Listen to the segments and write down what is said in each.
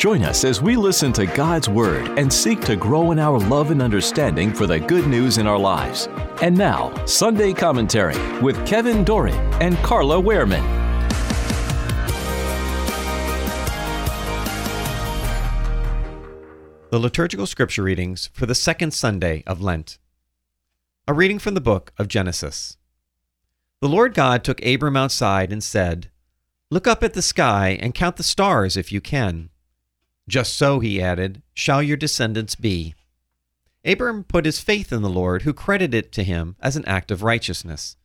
Join us as we listen to God's Word and seek to grow in our love and understanding for the good news in our lives. And now, Sunday Commentary with Kevin Doran and Carla Wehrman. The liturgical scripture readings for the second Sunday of Lent. A reading from the book of Genesis. The Lord God took Abram outside and said, Look up at the sky and count the stars if you can. Just so, he added, shall your descendants be. Abram put his faith in the Lord, who credited it to him as an act of righteousness.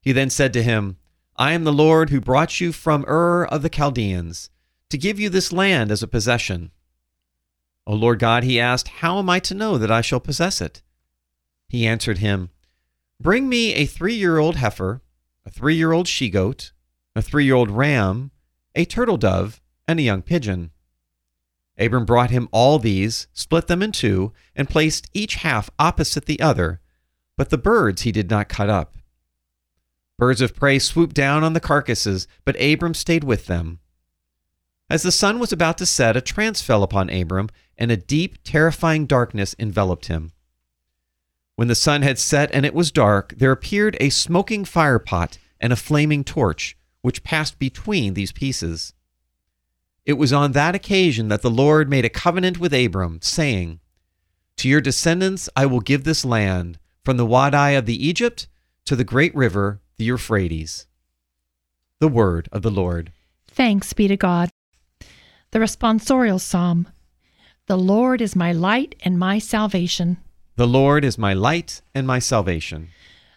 He then said to him, I am the Lord who brought you from Ur of the Chaldeans to give you this land as a possession. O Lord God, he asked, How am I to know that I shall possess it? He answered him, Bring me a three year old heifer, a three year old she goat, a three year old ram, a turtle dove, and a young pigeon. Abram brought him all these, split them in two, and placed each half opposite the other, but the birds he did not cut up. Birds of prey swooped down on the carcasses, but Abram stayed with them. As the sun was about to set, a trance fell upon Abram, and a deep, terrifying darkness enveloped him. When the sun had set and it was dark, there appeared a smoking firepot and a flaming torch, which passed between these pieces. It was on that occasion that the Lord made a covenant with Abram, saying, To your descendants I will give this land, from the Wadi of the Egypt to the great river, the Euphrates. The word of the Lord. Thanks be to God. The responsorial psalm The Lord is my light and my salvation. The Lord is my light and my salvation.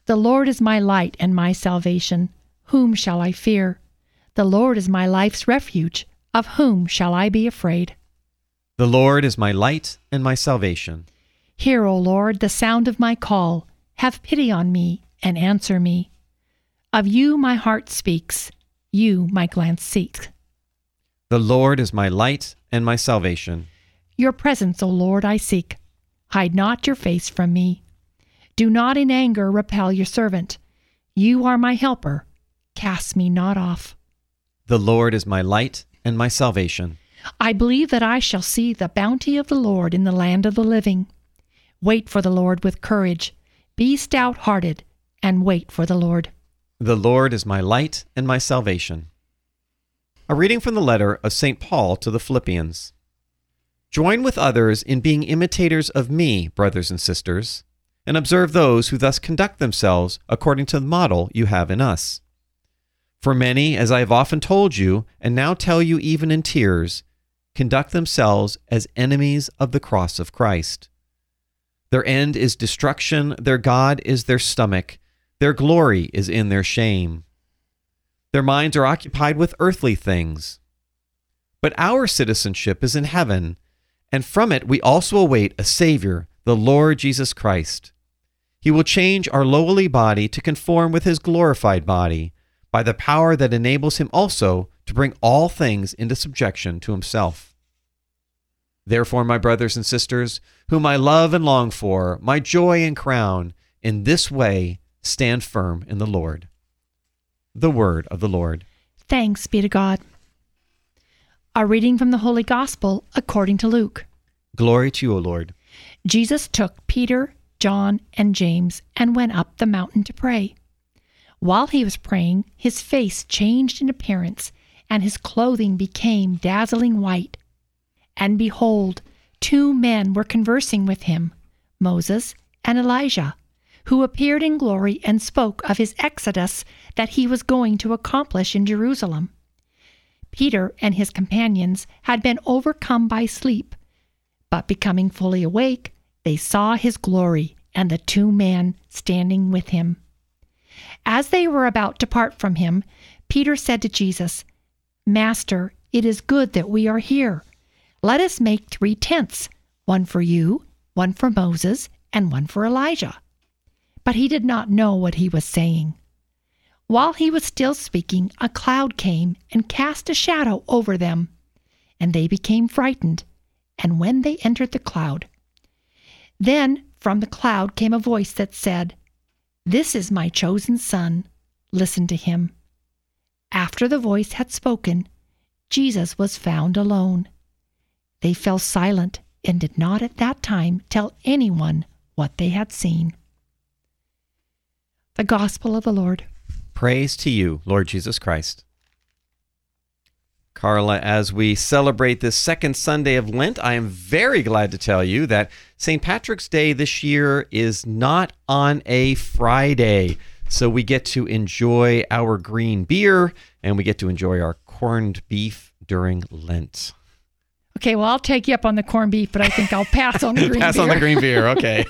The Lord is my light and my salvation. Whom shall I fear? The Lord is my life's refuge. Of whom shall I be afraid? The Lord is my light and my salvation. Hear, O Lord, the sound of my call. Have pity on me and answer me. Of you my heart speaks, you my glance seeks. The Lord is my light and my salvation. Your presence, O Lord, I seek. Hide not your face from me. Do not in anger repel your servant. You are my helper. Cast me not off. The Lord is my light and my salvation. I believe that I shall see the bounty of the Lord in the land of the living. Wait for the Lord with courage. Be stout hearted, and wait for the Lord. The Lord is my light and my salvation. A reading from the letter of St. Paul to the Philippians. Join with others in being imitators of me, brothers and sisters, and observe those who thus conduct themselves according to the model you have in us. For many, as I have often told you, and now tell you even in tears, conduct themselves as enemies of the cross of Christ. Their end is destruction, their God is their stomach, their glory is in their shame. Their minds are occupied with earthly things. But our citizenship is in heaven, and from it we also await a Savior, the Lord Jesus Christ. He will change our lowly body to conform with his glorified body by the power that enables him also to bring all things into subjection to himself. Therefore, my brothers and sisters, whom I love and long for, my joy and crown, in this way stand firm in the Lord. The word of the Lord. Thanks be to God. A reading from the Holy Gospel according to Luke. Glory to you, O Lord. Jesus took Peter, John, and James and went up the mountain to pray. While he was praying, his face changed in appearance, and his clothing became dazzling white. And behold, two men were conversing with him, Moses and Elijah, who appeared in glory and spoke of his exodus that he was going to accomplish in Jerusalem. Peter and his companions had been overcome by sleep, but becoming fully awake, they saw his glory and the two men standing with him. As they were about to part from him, Peter said to Jesus, Master, it is good that we are here. Let us make three tents one for you, one for Moses, and one for Elijah. But he did not know what he was saying. While he was still speaking, a cloud came and cast a shadow over them, and they became frightened. And when they entered the cloud, then from the cloud came a voice that said, This is my chosen son. Listen to him. After the voice had spoken, Jesus was found alone. They fell silent and did not at that time tell anyone what they had seen. The Gospel of the Lord. Praise to you, Lord Jesus Christ. Carla, as we celebrate this second Sunday of Lent, I am very glad to tell you that St. Patrick's Day this year is not on a Friday. So we get to enjoy our green beer and we get to enjoy our corned beef during Lent. Okay, well, I'll take you up on the corned beef, but I think I'll pass on the green pass beer. on the green beer. Okay.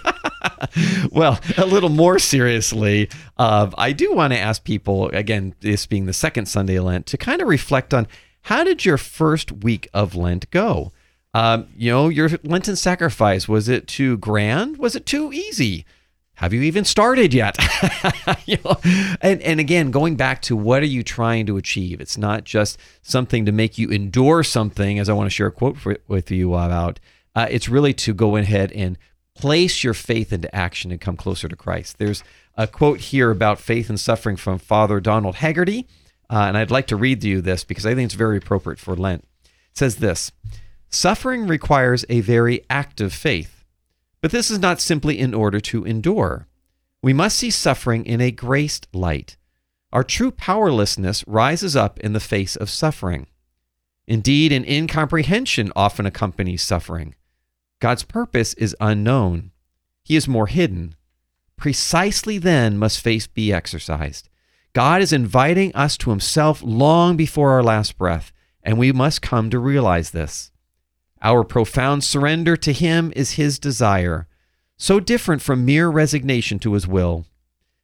well, a little more seriously, uh, I do want to ask people again, this being the second Sunday of Lent, to kind of reflect on how did your first week of Lent go? Um, you know, your Lenten sacrifice was it too grand? Was it too easy? Have you even started yet? you know, and and again, going back to what are you trying to achieve? It's not just something to make you endure something, as I want to share a quote for, with you about. Uh, it's really to go ahead and place your faith into action and come closer to Christ. There's a quote here about faith and suffering from Father Donald Haggerty, uh, and I'd like to read to you this because I think it's very appropriate for Lent. It says this Suffering requires a very active faith, but this is not simply in order to endure. We must see suffering in a graced light. Our true powerlessness rises up in the face of suffering. Indeed, an incomprehension often accompanies suffering. God's purpose is unknown, He is more hidden. Precisely then must faith be exercised. God is inviting us to Himself long before our last breath, and we must come to realize this. Our profound surrender to Him is His desire, so different from mere resignation to His will.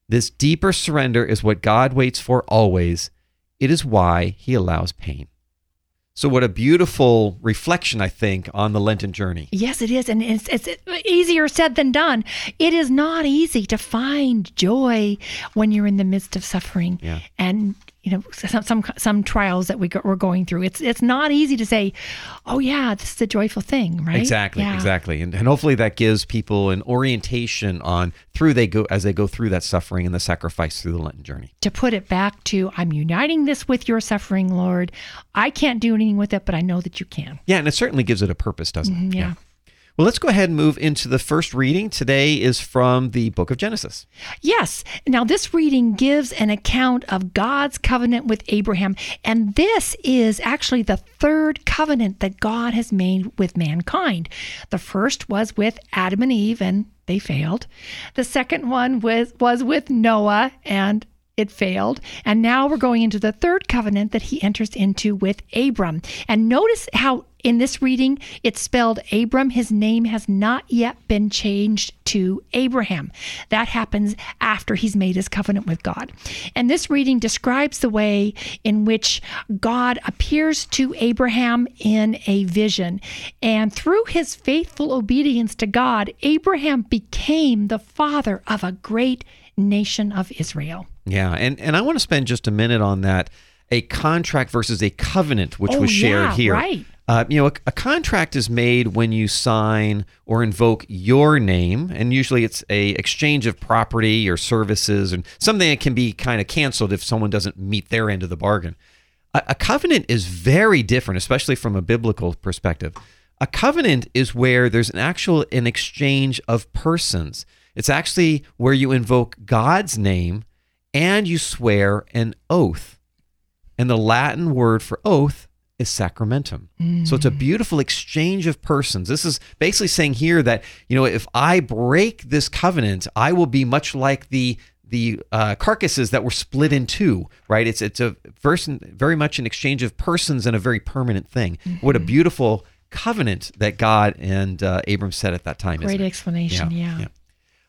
This deeper surrender is what God waits for always. It is why He allows pain. So, what a beautiful reflection, I think, on the Lenten journey. Yes, it is. And it's, it's easier said than done. It is not easy to find joy when you're in the midst of suffering. Yeah. And you know some some, some trials that we go, we're going through. It's it's not easy to say, oh yeah, this is a joyful thing, right? Exactly, Yeah. exactly, and and hopefully that gives people an orientation on through they go as they go through that suffering and the sacrifice through the Lenten journey. To put it back to, I'm uniting this with your suffering, Lord. I can't do anything with it, but I know that you can. Yeah, and it certainly gives it a purpose, doesn't it? Mhm, yeah. Well, let's go ahead and move into the first reading. Today is from the book of Genesis. Yes. Now, this reading gives an account of God's covenant with Abraham. And this is actually the third covenant that God has made with mankind. The first was with Adam and Eve, and they failed. The second one was, was with Noah, and it failed. And now we're going into the third covenant that he enters into with Abram. And notice how in this reading it's spelled Abram. His name has not yet been changed to Abraham. That happens after he's made his covenant with God. And this reading describes the way in which God appears to Abraham in a vision. And through his faithful obedience to God, Abraham became the father of a great nation of Israel. Yeah, and, and I want to spend just a minute on that a contract versus a covenant, which Oh, was shared yeah, here. right. Uh, you know, a, a contract is made when you sign or invoke your name, and usually it's a exchange of property or services, and something that can be kind of canceled if someone doesn't meet their end of the bargain. A, a covenant is very different, especially from a biblical perspective. A covenant is where there's an actual an exchange of persons. It's actually where you invoke God's name and you swear an oath. And the Latin word for oath is sacramentum. So it's a beautiful exchange of persons. This is basically saying here that, you know, if I break this covenant, I will be much like the the uh, carcasses that were split in two, right? It's it's a person very much an exchange of persons and a very permanent thing. What a beautiful covenant that God and uh, Abram said at that time. Great isn't it? explanation, yeah.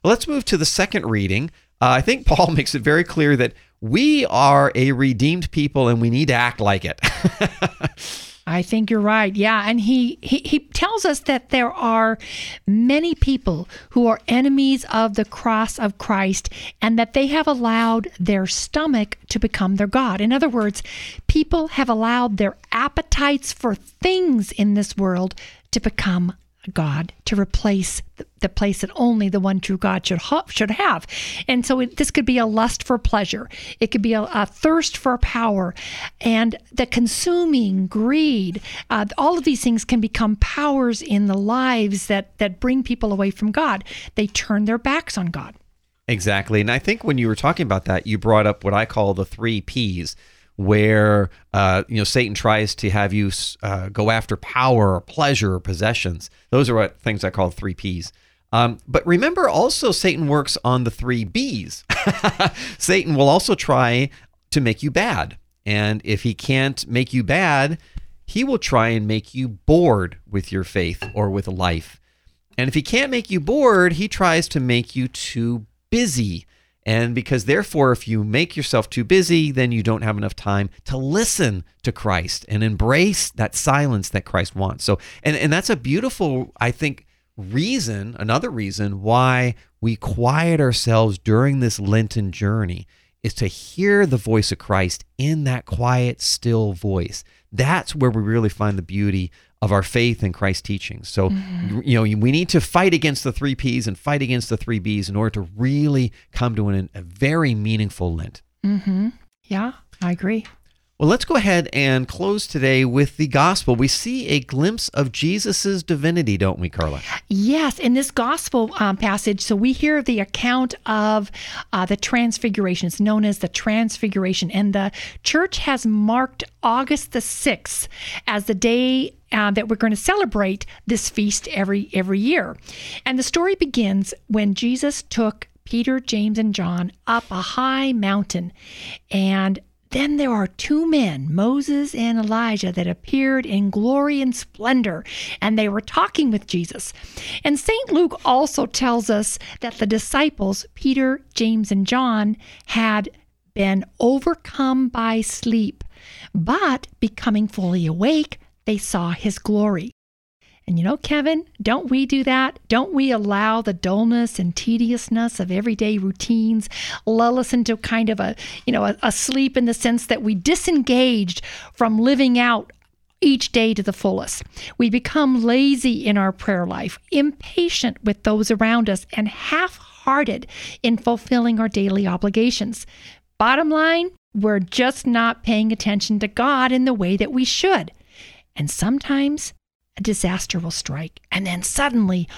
Well, let's move to the second reading. Uh, I think Paul makes it very clear that we are a redeemed people and we need to act like it. I think you're right. Yeah, and he, he he tells us that there are many people who are enemies of the cross of Christ and that they have allowed their stomach to become their god. In other words, people have allowed their appetites for things in this world to become God to replace the, place that only the one true God should ha- should have. And so it, this could be a lust for pleasure. It could be a, a thirst for power, and the consuming greed. Uh, all of these things can become powers in the lives that that bring people away from God. They turn their backs on God. Exactly, and I think when you were talking about that, you brought up what I call the three P's where uh, you know Satan tries to have you uh, go after power or pleasure or possessions. Those are what things I call three P's. Um, but remember, also Satan works on the three B's. Satan will also try to make you bad, and if he can't make you bad, he will try and make you bored with your faith or with life. And if he can't make you bored, he tries to make you too busy and because therefore, if you make yourself too busy, then you don't have enough time to listen to Christ and embrace that silence that Christ wants. So, and, and that's a beautiful, I think, reason, another reason why we quiet ourselves during this Lenten journey is to hear the voice of Christ in that quiet, still voice. That's where we really find the beauty of our faith in Christ's teachings. So, mm-hmm. you know, we need to fight against the three P's and fight against the three B's in order to really come to an, a very meaningful Lent. Mm-hmm. Yeah, I agree. Well, let's go ahead and close today with the gospel. We see a glimpse of Jesus' divinity, don't we, Carla? Yes, in this gospel um, passage, so we hear the account of uh, the transfiguration. It's known as the transfiguration. And the church has marked August the 6th as the day uh, that we're going to celebrate this feast every every year. And the story begins when Jesus took Peter, James, and John up a high mountain, and then there are two men, Moses and Elijah, that appeared in glory and splendor, and they were talking with Jesus. And St. Luke also tells us that the disciples, Peter, James, and John, had been overcome by sleep, but becoming fully awake, they saw his glory. And you know, Kevin, don't we do that? Don't we allow the dullness and tediousness of everyday routines lull us into kind of a, you know, a, a sleep in the sense that we disengaged from living out each day to the fullest. We become lazy in our prayer life, impatient with those around us, and half hearted in fulfilling our daily obligations. Bottom line, we're just not paying attention to God in the way that we should. And sometimes a disaster will strike. And then suddenly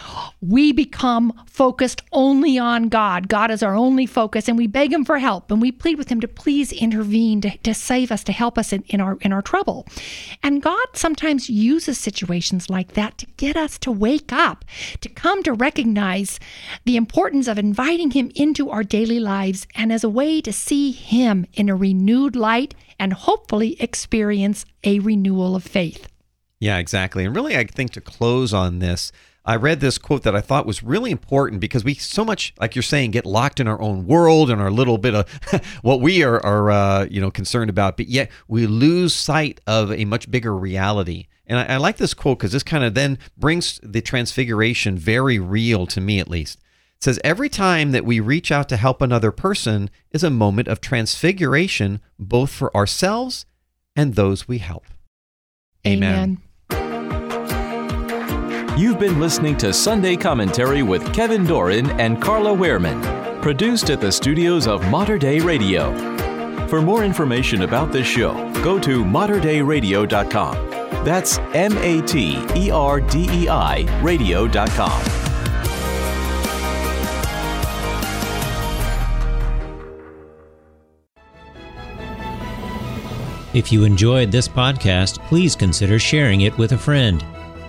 we become focused only on God. God is our only focus, and we beg Him for help and we plead with Him to please intervene, to, to save us, to help us in, in, our, in our trouble. And God sometimes uses situations like that to get us to wake up, to come to recognize the importance of inviting Him into our daily lives and as a way to see Him in a renewed light and hopefully experience a renewal of faith. Yeah, exactly. And really, I think to close on this, I read this quote that I thought was really important because we so much, like you're saying, get locked in our own world and our little bit of what we are, are uh, you know, concerned about, but yet we lose sight of a much bigger reality. And I, I like this quote because this kind of then brings the transfiguration very real to me, at least. It says, Every time that we reach out to help another person is a moment of transfiguration, both for ourselves and those we help. Amen. Amen. You've been listening to Sunday Commentary with Kevin Doran and Carla Wehrman, produced at the studios of Mater Dei Radio. For more information about this show, go to materdeiradio.com. That's M A T E R D E I radio.com. If you enjoyed this podcast, please consider sharing it with a friend.